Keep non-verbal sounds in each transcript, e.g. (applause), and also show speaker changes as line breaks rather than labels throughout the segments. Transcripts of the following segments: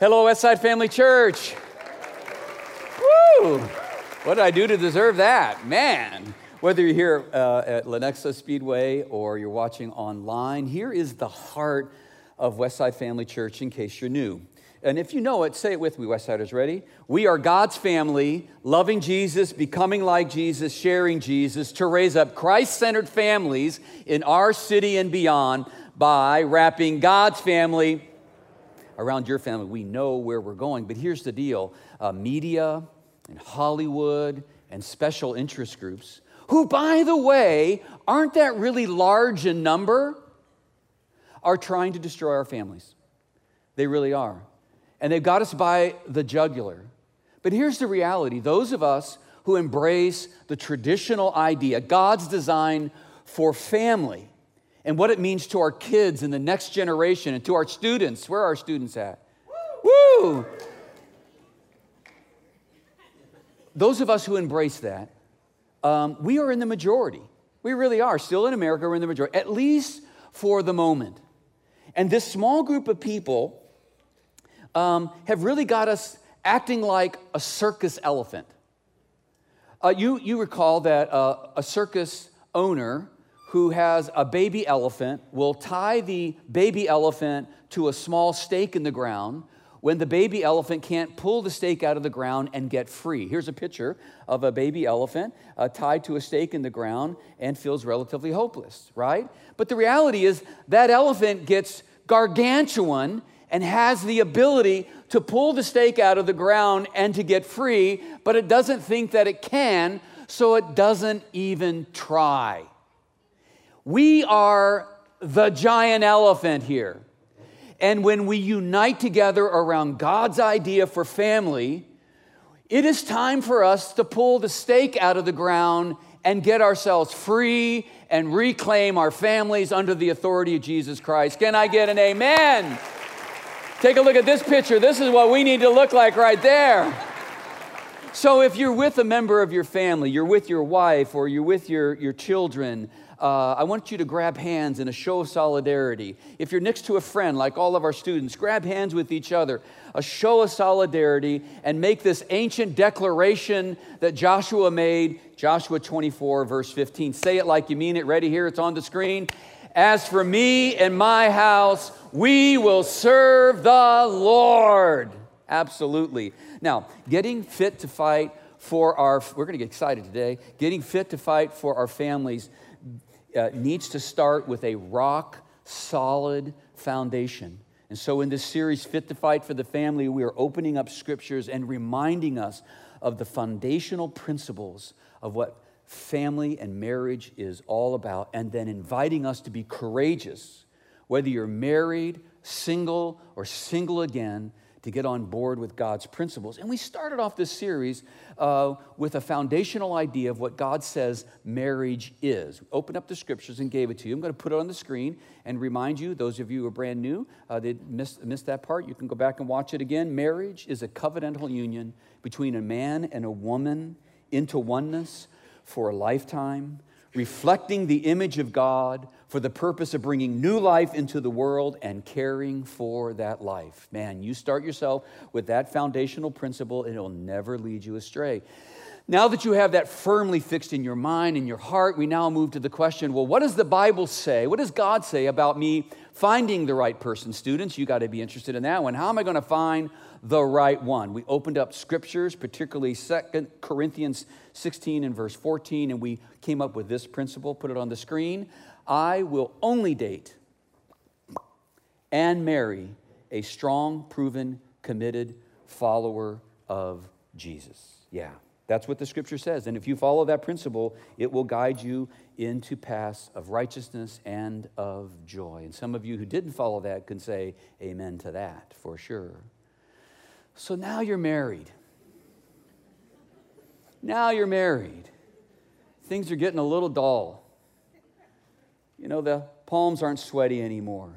Hello, Westside Family Church. Woo! What did I do to deserve that? Man. Whether you're here uh, at Lenexa Speedway or you're watching online, here is the heart of Westside Family Church in case you're new. And if you know it, say it with me, Westsiders. Ready? We are God's family, loving Jesus, becoming like Jesus, sharing Jesus, to raise up Christ centered families in our city and beyond by wrapping God's family around your family. We know where we're going, but here's the deal uh, media and Hollywood and special interest groups, who, by the way, aren't that really large in number, are trying to destroy our families. They really are and they've got us by the jugular. But here's the reality those of us who embrace the traditional idea, God's design for family, and what it means to our kids and the next generation and to our students. Where are our students at? Woo! Woo! Those of us who embrace that, um, we are in the majority. We really are. Still in America, we're in the majority, at least for the moment. And this small group of people um, have really got us acting like a circus elephant. Uh, you, you recall that uh, a circus owner who has a baby elephant will tie the baby elephant to a small stake in the ground when the baby elephant can't pull the stake out of the ground and get free. Here's a picture of a baby elephant uh, tied to a stake in the ground and feels relatively hopeless, right? But the reality is that elephant gets gargantuan and has the ability to pull the stake out of the ground and to get free, but it doesn't think that it can, so it doesn't even try. We are the giant elephant here. And when we unite together around God's idea for family, it is time for us to pull the stake out of the ground and get ourselves free and reclaim our families under the authority of Jesus Christ. Can I get an amen? Take a look at this picture. This is what we need to look like right there. So, if you're with a member of your family, you're with your wife, or you're with your, your children, uh, I want you to grab hands in a show of solidarity. If you're next to a friend, like all of our students, grab hands with each other, a show of solidarity, and make this ancient declaration that Joshua made, Joshua 24, verse 15. Say it like you mean it. Ready here? It's on the screen. As for me and my house, we will serve the Lord. Absolutely. Now, getting fit to fight for our, we're going to get excited today. Getting fit to fight for our families uh, needs to start with a rock solid foundation. And so, in this series, Fit to Fight for the Family, we are opening up scriptures and reminding us of the foundational principles of what family and marriage is all about, and then inviting us to be courageous, whether you're married, single, or single again, to get on board with God's principles. And we started off this series uh, with a foundational idea of what God says marriage is. We opened up the scriptures and gave it to you. I'm going to put it on the screen and remind you, those of you who are brand new, uh, missed, missed that part, you can go back and watch it again. Marriage is a covenantal union between a man and a woman into oneness for a lifetime, reflecting the image of God for the purpose of bringing new life into the world and caring for that life. Man, you start yourself with that foundational principle, and it'll never lead you astray. Now that you have that firmly fixed in your mind and your heart, we now move to the question well, what does the Bible say? What does God say about me finding the right person? Students, you got to be interested in that one. How am I going to find the right one? We opened up scriptures, particularly Second Corinthians 16 and verse 14, and we came up with this principle, put it on the screen. I will only date and marry a strong, proven, committed follower of Jesus. Yeah, that's what the scripture says. And if you follow that principle, it will guide you into paths of righteousness and of joy. And some of you who didn't follow that can say amen to that for sure. So now you're married. Now you're married. Things are getting a little dull. You know, the palms aren't sweaty anymore.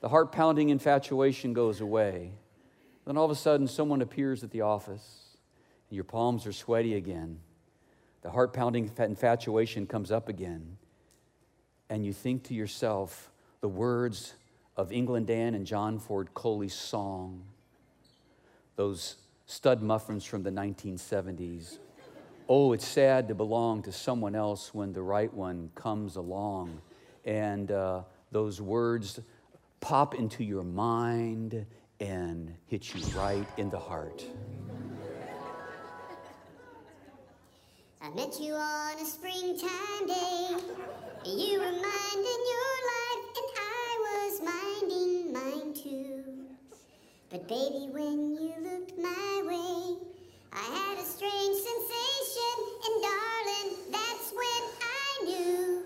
The heart pounding infatuation goes away. Then all of a sudden, someone appears at the office, and your palms are sweaty again. The heart pounding infatuation comes up again. And you think to yourself the words of England Dan and John Ford Coley's song those stud muffins from the 1970s. Oh, it's sad to belong to someone else when the right one comes along. And uh, those words pop into your mind and hit you right in the heart.
I met you on a springtime day. You were minding your life, and I was minding mine too. But baby, when you looked my way, I had a strange sensation, and darling, that's when I knew.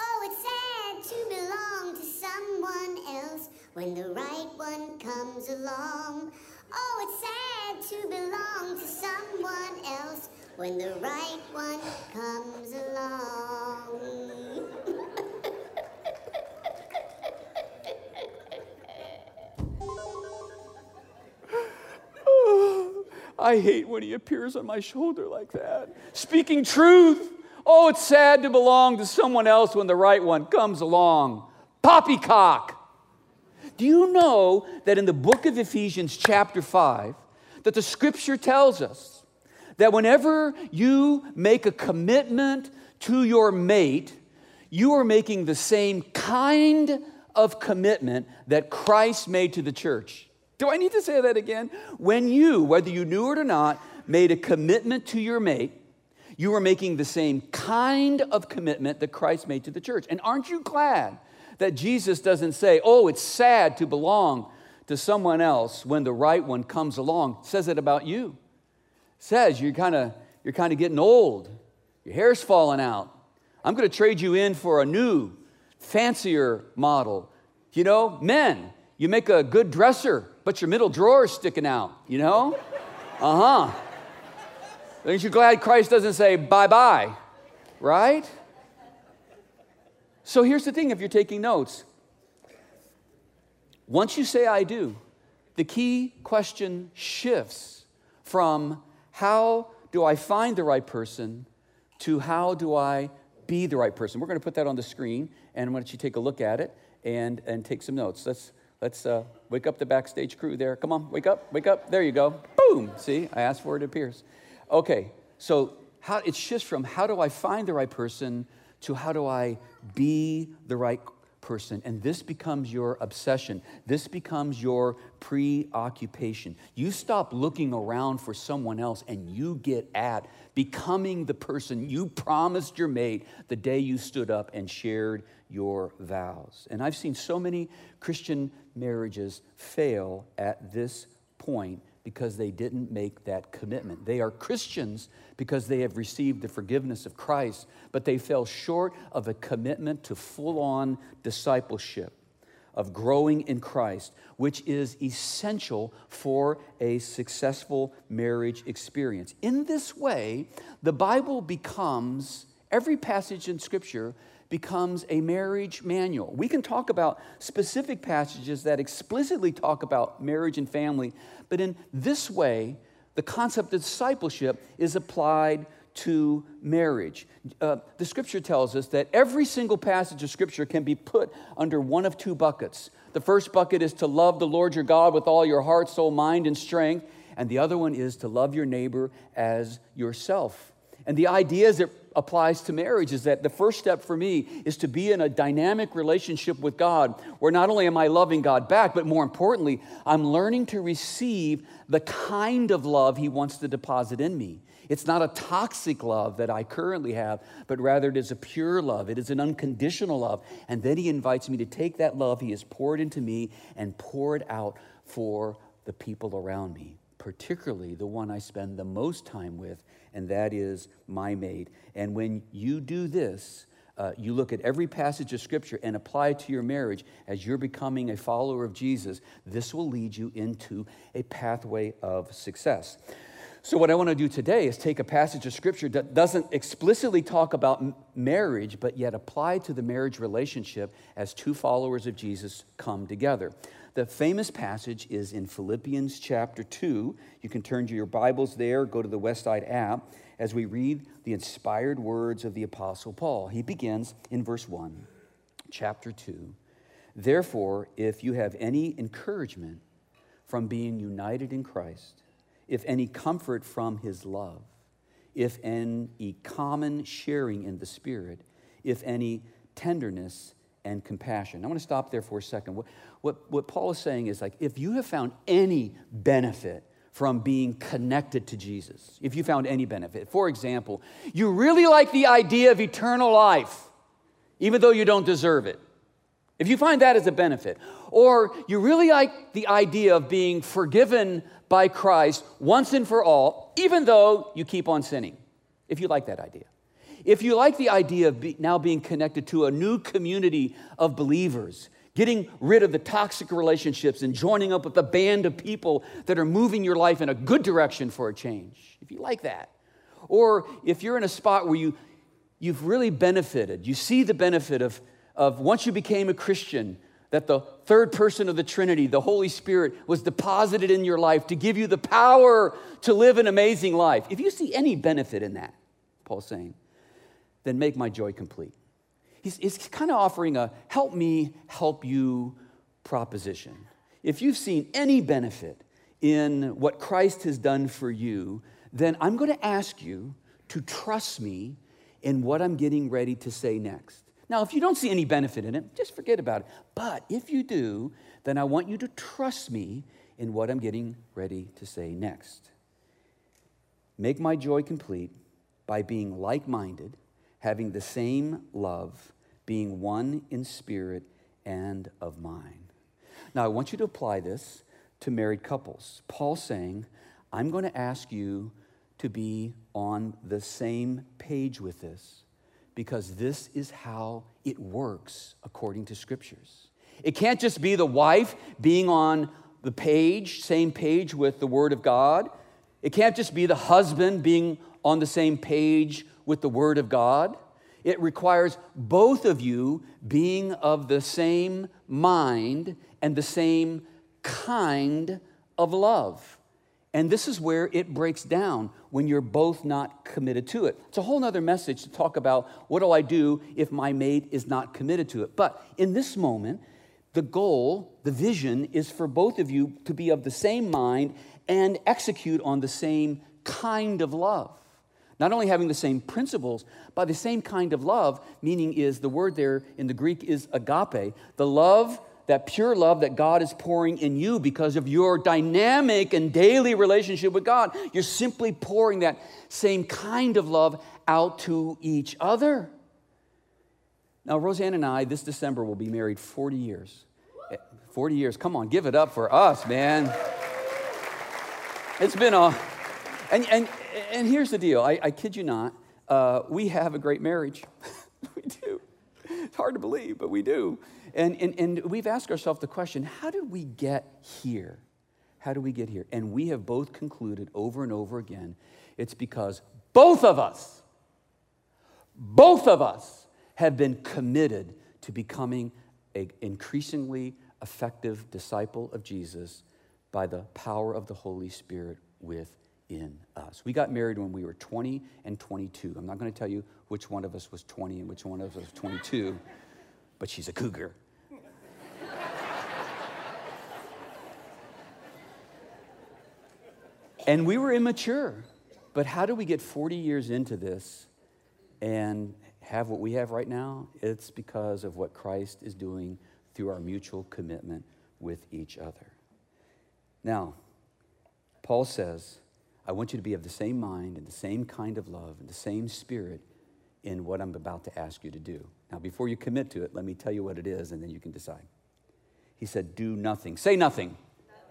Oh, it's sad to belong to someone else when the right one comes along. Oh, it's sad to belong to someone else when the right one comes along.
I hate when he appears on my shoulder like that, speaking truth. Oh, it's sad to belong to someone else when the right one comes along. Poppycock. Do you know that in the book of Ephesians, chapter 5, that the scripture tells us that whenever you make a commitment to your mate, you are making the same kind of commitment that Christ made to the church. Do I need to say that again? When you, whether you knew it or not, made a commitment to your mate, you were making the same kind of commitment that Christ made to the church. And aren't you glad that Jesus doesn't say, oh, it's sad to belong to someone else when the right one comes along? says it about you. says you're kind of you're kind of getting old. Your hair's falling out. I'm going to trade you in for a new, fancier model. You know, men, you make a good dresser but your middle drawer is sticking out, you know? Uh huh. Aren't you glad Christ doesn't say bye bye, right? So here's the thing if you're taking notes. Once you say I do, the key question shifts from how do I find the right person to how do I be the right person. We're going to put that on the screen, and why don't you take a look at it and, and take some notes. Let's Let's uh, wake up the backstage crew there. Come on, wake up, wake up. There you go. Boom. See, I asked for it, it appears. Okay, so how, it shifts from how do I find the right person to how do I be the right person. And this becomes your obsession. This becomes your preoccupation. You stop looking around for someone else and you get at becoming the person you promised your mate the day you stood up and shared your vows. And I've seen so many Christian marriages fail at this point because they didn't make that commitment. They are Christians because they have received the forgiveness of Christ, but they fell short of a commitment to full on discipleship, of growing in Christ, which is essential for a successful marriage experience. In this way, the Bible becomes, every passage in Scripture becomes a marriage manual. We can talk about specific passages that explicitly talk about marriage and family, but in this way, the concept of discipleship is applied to marriage. Uh, the scripture tells us that every single passage of scripture can be put under one of two buckets. The first bucket is to love the Lord your God with all your heart, soul, mind, and strength, and the other one is to love your neighbor as yourself. And the idea is that applies to marriage is that the first step for me is to be in a dynamic relationship with God where not only am I loving God back, but more importantly, I'm learning to receive the kind of love He wants to deposit in me. It's not a toxic love that I currently have, but rather it is a pure love. It is an unconditional love. And then He invites me to take that love He has poured into me and pour it out for the people around me, particularly the one I spend the most time with and that is my maid. And when you do this, uh, you look at every passage of Scripture and apply it to your marriage as you're becoming a follower of Jesus, this will lead you into a pathway of success. So, what I want to do today is take a passage of Scripture that doesn't explicitly talk about marriage, but yet apply to the marriage relationship as two followers of Jesus come together. The famous passage is in Philippians chapter 2. You can turn to your Bibles there, go to the Westside app as we read the inspired words of the Apostle Paul. He begins in verse 1, chapter 2. Therefore, if you have any encouragement from being united in Christ, if any comfort from his love, if any common sharing in the Spirit, if any tenderness and compassion. I want to stop there for a second. What, what, what Paul is saying is like, if you have found any benefit from being connected to Jesus, if you found any benefit, for example, you really like the idea of eternal life, even though you don't deserve it. If you find that as a benefit, or you really like the idea of being forgiven by Christ once and for all, even though you keep on sinning, if you like that idea. If you like the idea of be, now being connected to a new community of believers, getting rid of the toxic relationships and joining up with a band of people that are moving your life in a good direction for a change, if you like that. Or if you're in a spot where you, you've really benefited, you see the benefit of, of once you became a Christian, that the third person of the Trinity, the Holy Spirit, was deposited in your life to give you the power to live an amazing life. If you see any benefit in that, Paul's saying, then make my joy complete. He's, he's kind of offering a help me help you proposition. If you've seen any benefit in what Christ has done for you, then I'm going to ask you to trust me in what I'm getting ready to say next. Now, if you don't see any benefit in it, just forget about it. But if you do, then I want you to trust me in what I'm getting ready to say next. Make my joy complete by being like minded having the same love, being one in spirit and of mind. Now, I want you to apply this to married couples. Paul saying, I'm going to ask you to be on the same page with this because this is how it works according to scriptures. It can't just be the wife being on the page, same page with the Word of God. It can't just be the husband being on the same page with the Word of God. It requires both of you being of the same mind and the same kind of love. And this is where it breaks down when you're both not committed to it. It's a whole other message to talk about what do I do if my mate is not committed to it. But in this moment, the goal, the vision is for both of you to be of the same mind and execute on the same kind of love. Not only having the same principles, but the same kind of love, meaning is the word there in the Greek is agape, the love, that pure love that God is pouring in you because of your dynamic and daily relationship with God. You're simply pouring that same kind of love out to each other. Now, Roseanne and I, this December, will be married 40 years. 40 years. Come on, give it up for us, man. It's been a, and, and, and here's the deal I, I kid you not, uh, we have a great marriage. (laughs) we do. It's hard to believe, but we do. And, and, and we've asked ourselves the question how did we get here? How do we get here? And we have both concluded over and over again it's because both of us, both of us have been committed to becoming an increasingly effective disciple of Jesus by the power of the Holy Spirit with in us. We got married when we were 20 and 22. I'm not going to tell you which one of us was 20 and which one of us was 22, but she's a cougar. and we were immature. But how do we get 40 years into this and have what we have right now? It's because of what Christ is doing through our mutual commitment with each other. Now, Paul says, I want you to be of the same mind and the same kind of love and the same spirit in what I'm about to ask you to do. Now, before you commit to it, let me tell you what it is and then you can decide. He said, Do nothing. Say nothing.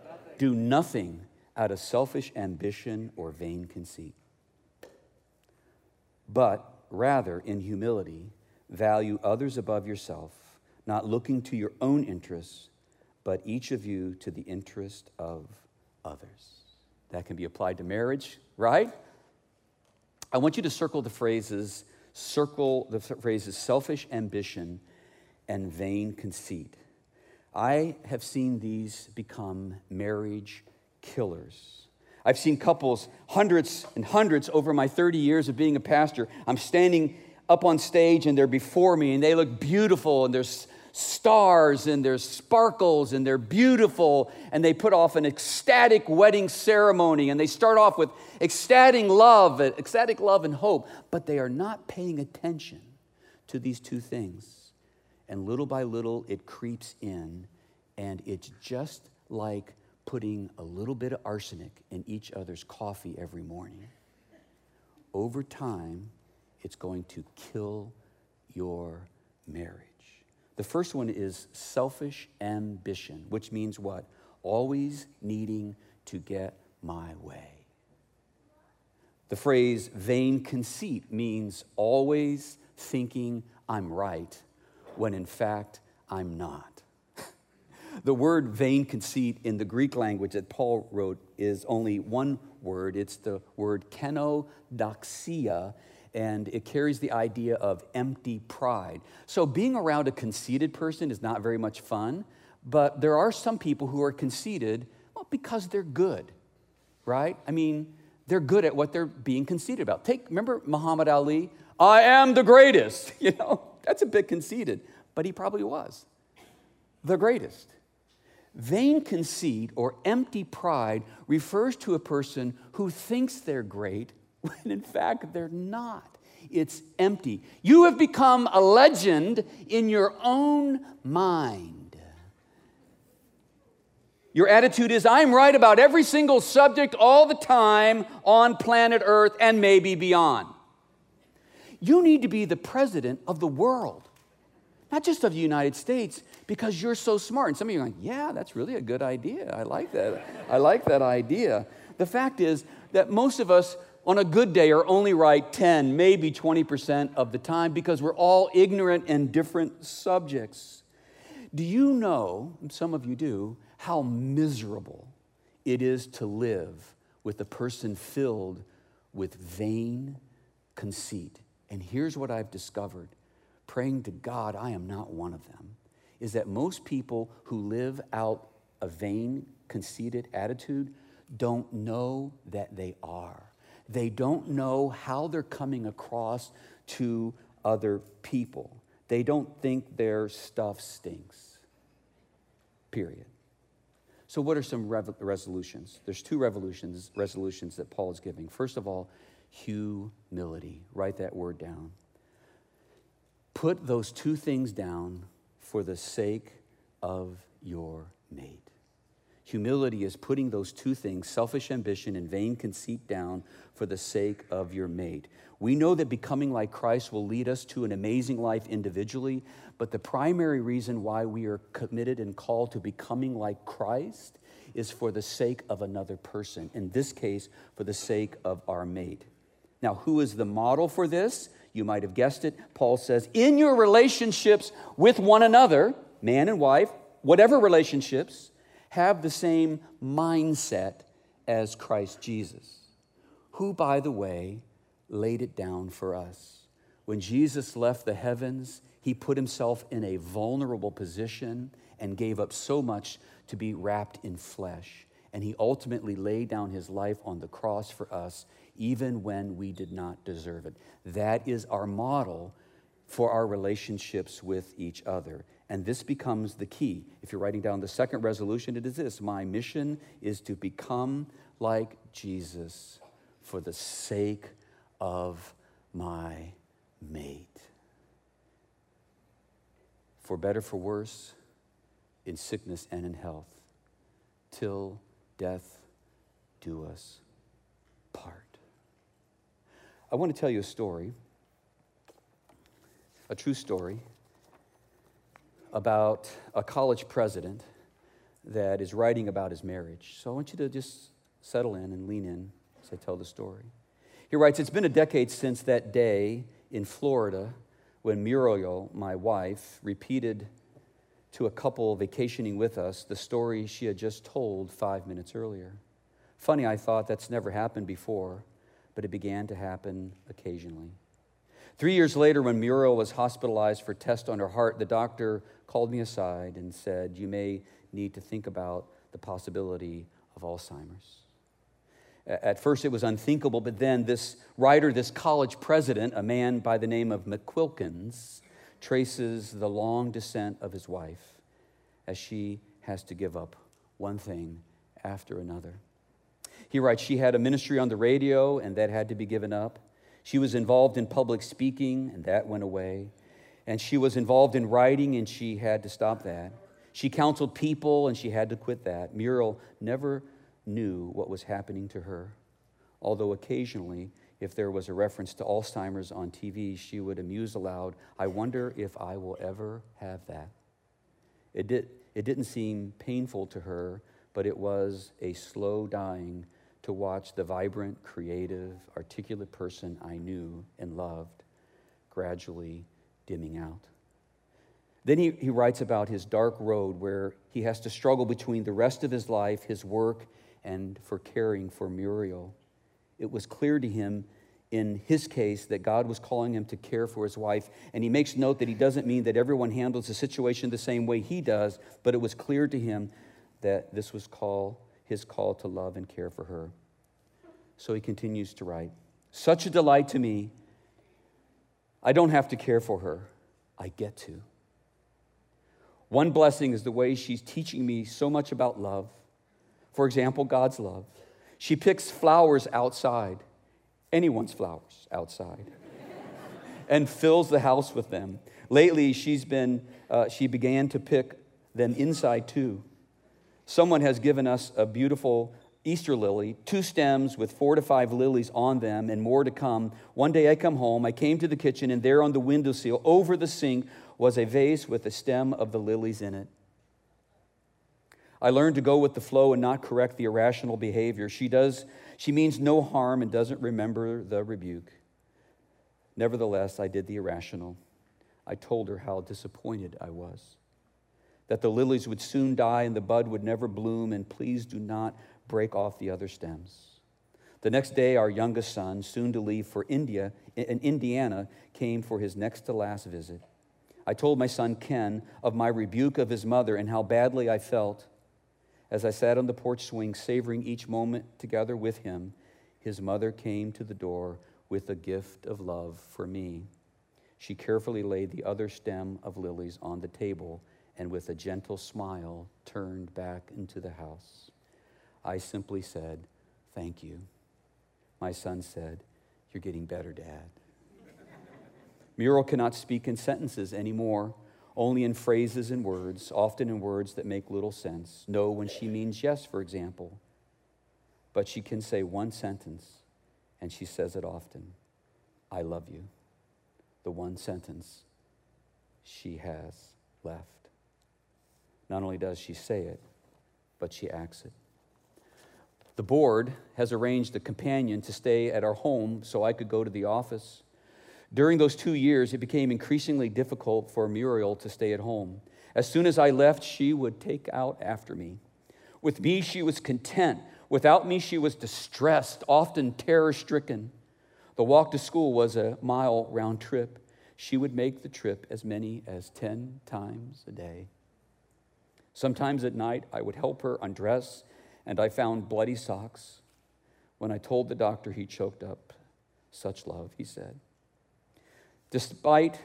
nothing. Do nothing out of selfish ambition or vain conceit, but rather in humility, value others above yourself, not looking to your own interests, but each of you to the interest of others. That can be applied to marriage, right? I want you to circle the phrases, circle the phrases selfish ambition and vain conceit. I have seen these become marriage killers. I've seen couples, hundreds and hundreds over my 30 years of being a pastor. I'm standing up on stage and they're before me and they look beautiful and they're stars and there's sparkles and they're beautiful and they put off an ecstatic wedding ceremony and they start off with ecstatic love, ecstatic love and hope, but they are not paying attention to these two things. And little by little it creeps in and it's just like putting a little bit of arsenic in each other's coffee every morning. Over time, it's going to kill your marriage. The first one is selfish ambition, which means what? Always needing to get my way. The phrase vain conceit means always thinking I'm right when in fact I'm not. (laughs) the word vain conceit in the Greek language that Paul wrote is only one word. It's the word kenodoxia, and it carries the idea of empty pride. So, being around a conceited person is not very much fun, but there are some people who are conceited well, because they're good, right? I mean, they're good at what they're being conceited about. Take, remember Muhammad Ali? I am the greatest. (laughs) You know, that's a bit conceited, but he probably was the greatest. Vain conceit or empty pride refers to a person who thinks they're great (laughs) when in fact they're not. It's empty. You have become a legend in your own mind. Your attitude is I'm right about every single subject all the time on planet Earth and maybe beyond. You need to be the president of the world, not just of the United States, because you're so smart. And some of you are like, yeah, that's really a good idea. I like that. I like that idea. The fact is that most of us on a good day are only right 10, maybe 20% of the time because we're all ignorant in different subjects. Do you know, some of you do, how miserable it is to live with a person filled with vain conceit? And here's what I've discovered praying to God, I am not one of them, is that most people who live out a vain, conceited attitude don't know that they are. They don't know how they're coming across to other people. They don't think their stuff stinks. Period. So, what are some rev- resolutions? There's two revolutions, resolutions that Paul is giving. First of all, humility. Write that word down. Put those two things down for the sake of your mate. Humility is putting those two things, selfish ambition and vain conceit, down for the sake of your mate. We know that becoming like Christ will lead us to an amazing life individually, but the primary reason why we are committed and called to becoming like Christ is for the sake of another person. In this case, for the sake of our mate. Now, who is the model for this? You might have guessed it. Paul says, in your relationships with one another, man and wife, whatever relationships, have the same mindset as Christ Jesus, who, by the way, laid it down for us. When Jesus left the heavens, he put himself in a vulnerable position and gave up so much to be wrapped in flesh. And he ultimately laid down his life on the cross for us, even when we did not deserve it. That is our model for our relationships with each other. And this becomes the key. If you're writing down the second resolution, it is this My mission is to become like Jesus for the sake of my mate. For better, for worse, in sickness and in health, till death do us part. I want to tell you a story, a true story about a college president that is writing about his marriage. So I want you to just settle in and lean in as I tell the story. He writes It's been a decade since that day in Florida when Muriel, my wife, repeated to a couple vacationing with us the story she had just told five minutes earlier. Funny, I thought that's never happened before, but it began to happen occasionally. Three years later, when Muriel was hospitalized for tests on her heart, the doctor called me aside and said, You may need to think about the possibility of Alzheimer's. At first, it was unthinkable, but then this writer, this college president, a man by the name of McQuilkins, traces the long descent of his wife as she has to give up one thing after another. He writes, She had a ministry on the radio, and that had to be given up. She was involved in public speaking, and that went away. And she was involved in writing, and she had to stop that. She counseled people, and she had to quit that. Muriel never knew what was happening to her, although occasionally, if there was a reference to Alzheimer's on TV, she would amuse aloud, I wonder if I will ever have that. It, did, it didn't seem painful to her, but it was a slow dying to watch the vibrant, creative, articulate person I knew and loved gradually dimming out. Then he, he writes about his dark road where he has to struggle between the rest of his life, his work, and for caring for Muriel. It was clear to him in his case that God was calling him to care for his wife. And he makes note that he doesn't mean that everyone handles the situation the same way he does, but it was clear to him that this was call, his call to love and care for her. So he continues to write Such a delight to me. I don't have to care for her, I get to. One blessing is the way she's teaching me so much about love. For example, God's love. She picks flowers outside, anyone's flowers outside, (laughs) and fills the house with them. Lately, she's been, uh, she began to pick them inside too. Someone has given us a beautiful Easter lily, two stems with four to five lilies on them, and more to come. One day I come home, I came to the kitchen, and there on the windowsill, over the sink, was a vase with a stem of the lilies in it. I learned to go with the flow and not correct the irrational behavior. She does, she means no harm and doesn't remember the rebuke. Nevertheless, I did the irrational. I told her how disappointed I was that the lilies would soon die and the bud would never bloom, and please do not break off the other stems. The next day, our youngest son, soon to leave for India, in Indiana, came for his next to last visit. I told my son Ken of my rebuke of his mother and how badly I felt. As I sat on the porch swing, savoring each moment together with him, his mother came to the door with a gift of love for me. She carefully laid the other stem of lilies on the table and with a gentle smile turned back into the house. I simply said, Thank you. My son said, You're getting better, Dad. Muriel cannot speak in sentences anymore, only in phrases and words, often in words that make little sense. No, when she means yes, for example. But she can say one sentence, and she says it often I love you. The one sentence she has left. Not only does she say it, but she acts it. The board has arranged a companion to stay at our home so I could go to the office. During those two years, it became increasingly difficult for Muriel to stay at home. As soon as I left, she would take out after me. With me, she was content. Without me, she was distressed, often terror stricken. The walk to school was a mile round trip. She would make the trip as many as 10 times a day. Sometimes at night, I would help her undress, and I found bloody socks. When I told the doctor, he choked up. Such love, he said. Despite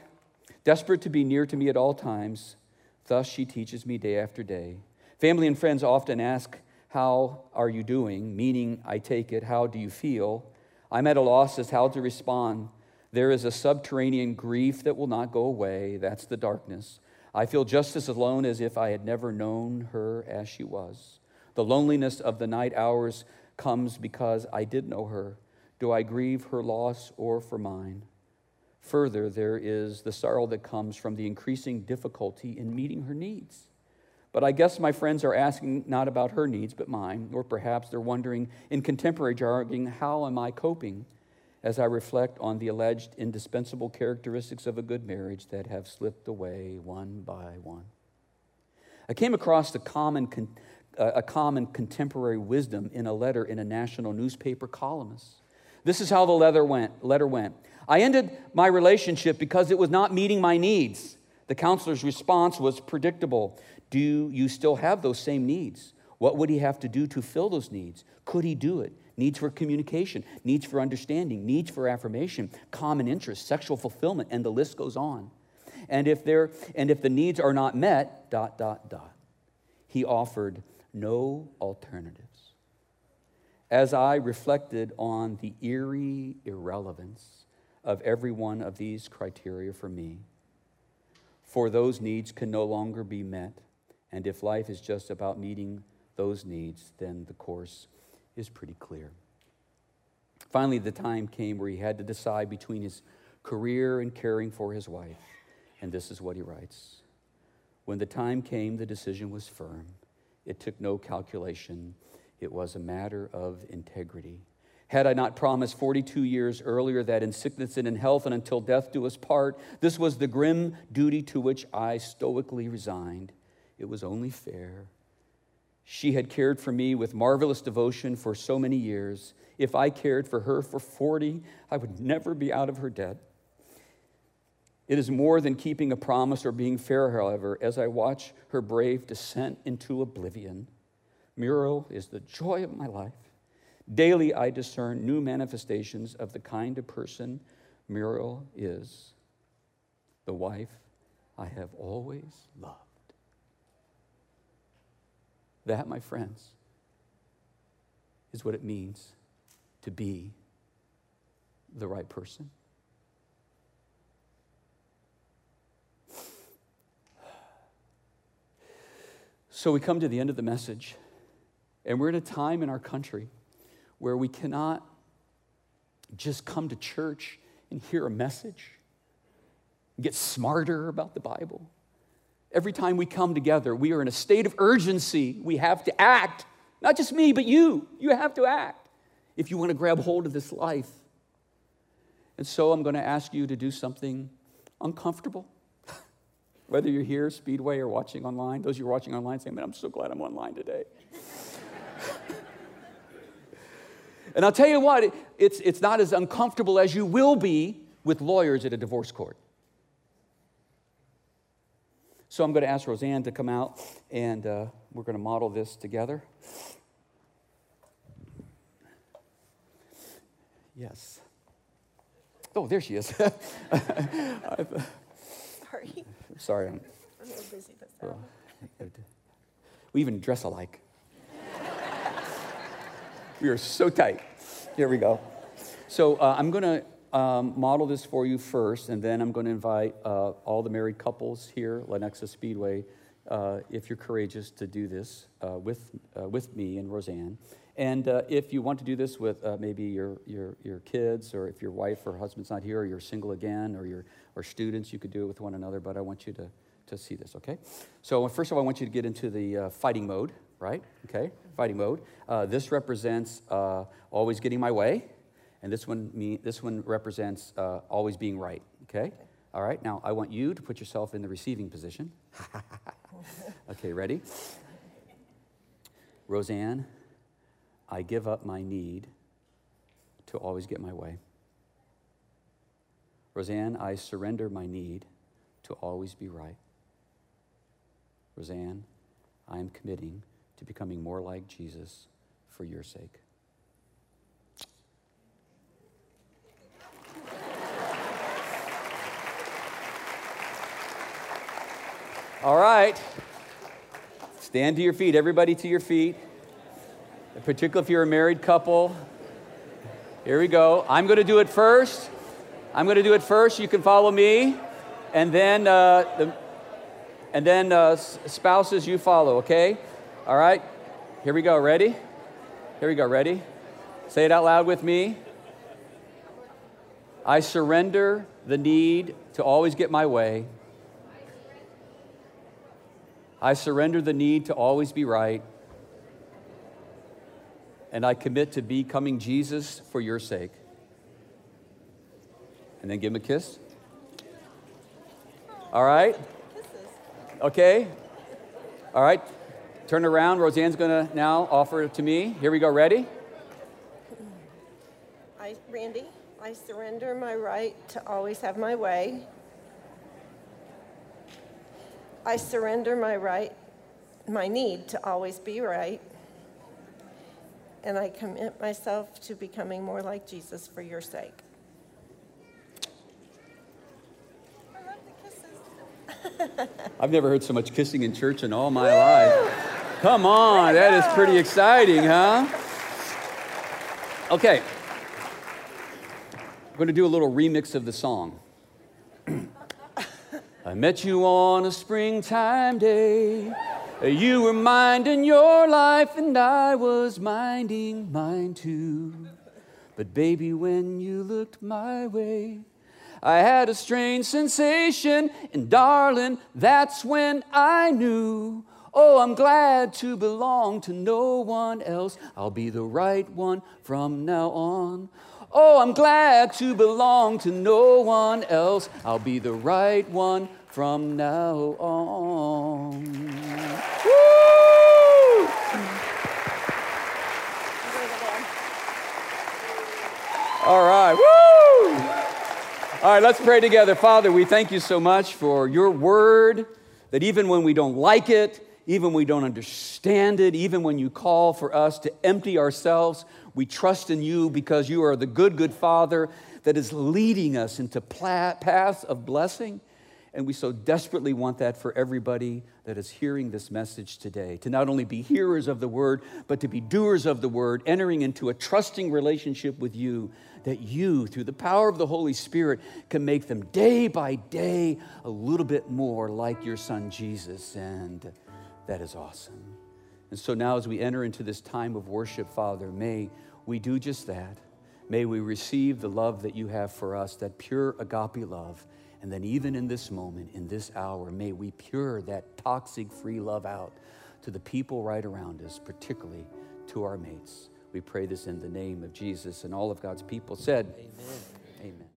desperate to be near to me at all times, thus she teaches me day after day. Family and friends often ask, How are you doing? Meaning, I take it, How do you feel? I'm at a loss as how to respond. There is a subterranean grief that will not go away. That's the darkness. I feel just as alone as if I had never known her as she was. The loneliness of the night hours comes because I did know her. Do I grieve her loss or for mine? Further, there is the sorrow that comes from the increasing difficulty in meeting her needs. But I guess my friends are asking not about her needs, but mine, or perhaps they're wondering in contemporary jargon, how am I coping? As I reflect on the alleged indispensable characteristics of a good marriage that have slipped away one by one. I came across a common, uh, a common contemporary wisdom in a letter in a national newspaper columnist. This is how the letter went, letter went. I ended my relationship because it was not meeting my needs. The counselor's response was predictable. Do you still have those same needs? What would he have to do to fill those needs? Could he do it? Needs for communication, needs for understanding, needs for affirmation, common interests, sexual fulfillment, and the list goes on. And if, there, and if the needs are not met, dot, dot, dot. He offered no alternatives. As I reflected on the eerie irrelevance of every one of these criteria for me, for those needs can no longer be met, and if life is just about meeting those needs, then the course is pretty clear. Finally, the time came where he had to decide between his career and caring for his wife. And this is what he writes When the time came, the decision was firm. It took no calculation, it was a matter of integrity. Had I not promised 42 years earlier that in sickness and in health and until death do us part, this was the grim duty to which I stoically resigned. It was only fair. She had cared for me with marvelous devotion for so many years. If I cared for her for 40, I would never be out of her debt. It is more than keeping a promise or being fair, however, as I watch her brave descent into oblivion. Muriel is the joy of my life. Daily I discern new manifestations of the kind of person Muriel is, the wife I have always loved. That, my friends, is what it means to be the right person. So we come to the end of the message, and we're in a time in our country where we cannot just come to church and hear a message, and get smarter about the Bible. Every time we come together, we are in a state of urgency. We have to act. Not just me, but you. You have to act if you want to grab hold of this life. And so I'm going to ask you to do something uncomfortable. (laughs) Whether you're here, Speedway, or watching online, those of you are watching online saying, man, I'm so glad I'm online today. (laughs) and I'll tell you what, it's, it's not as uncomfortable as you will be with lawyers at a divorce court. So I'm going to ask Roseanne to come out and uh, we're going to model this together. Yes. Oh, there she is. (laughs) Sorry. Sorry. I'm, I'm a little busy this well, We even dress alike. we are so tight. Here we go. So uh, I'm going to um, model this for you first, and then I'm going to invite uh, all the married couples here, Lenexa Speedway, uh, if you're courageous to do this uh, with, uh, with me and Roseanne. And uh, if you want to do this with uh, maybe your, your, your kids, or if your wife or husband's not here, or you're single again, or, your, or students, you could do it with one another. But I want you to, to see this, okay? So, first of all, I want you to get into the fighting mode, right? Okay, fighting mode. This represents always getting my way, and this one, me, this one represents uh, always being right, okay? All right, now I want you to put yourself in the receiving position. (laughs) okay, ready? Roseanne, I give up my need to always get my way. Roseanne, I surrender my need to always be right. Roseanne, I am committing to becoming more like Jesus for your sake. All right. Stand to your feet. Everybody to your feet particularly if you're a married couple. Here we go. I'm going to do it first. I'm going to do it first. You can follow me, and then uh, the, and then uh, spouses you follow. Okay. All right. Here we go. Ready? Here we go. Ready? Say it out loud with me. I surrender the need to always get my way. I surrender the need to always be right and I commit to becoming Jesus for your sake. And then give him a kiss. All right? Okay? All right. Turn around. Roseanne's going to now offer it to me. Here we go. Ready?
I, Randy, I surrender my right to always have my way. I surrender my right, my need to always be right and I commit myself to becoming more like Jesus for your sake. I love the kisses. (laughs)
I've never heard so much kissing in church in all my life. Come on, that is pretty exciting, huh? Okay. I'm going to do a little remix of the song. Met you on a springtime day. You were minding your life, and I was minding mine too. But, baby, when you looked my way, I had a strange sensation, and darling, that's when I knew. Oh, I'm glad to belong to no one else. I'll be the right one from now on. Oh, I'm glad to belong to no one else. I'll be the right one from now on. Woo! All right, woo! All right, let's pray together. Father, we thank you so much for your word that even when we don't like it, even when we don't understand it, even when you call for us to empty ourselves, we trust in you because you are the good, good Father that is leading us into paths of blessing. And we so desperately want that for everybody that is hearing this message today to not only be hearers of the word, but to be doers of the word, entering into a trusting relationship with you, that you, through the power of the Holy Spirit, can make them day by day a little bit more like your son Jesus. And that is awesome. And so now, as we enter into this time of worship, Father, may we do just that. May we receive the love that you have for us, that pure agape love. And then, even in this moment, in this hour, may we pure that toxic free love out to the people right around us, particularly to our mates. We pray this in the name of Jesus. And all of God's people said, Amen.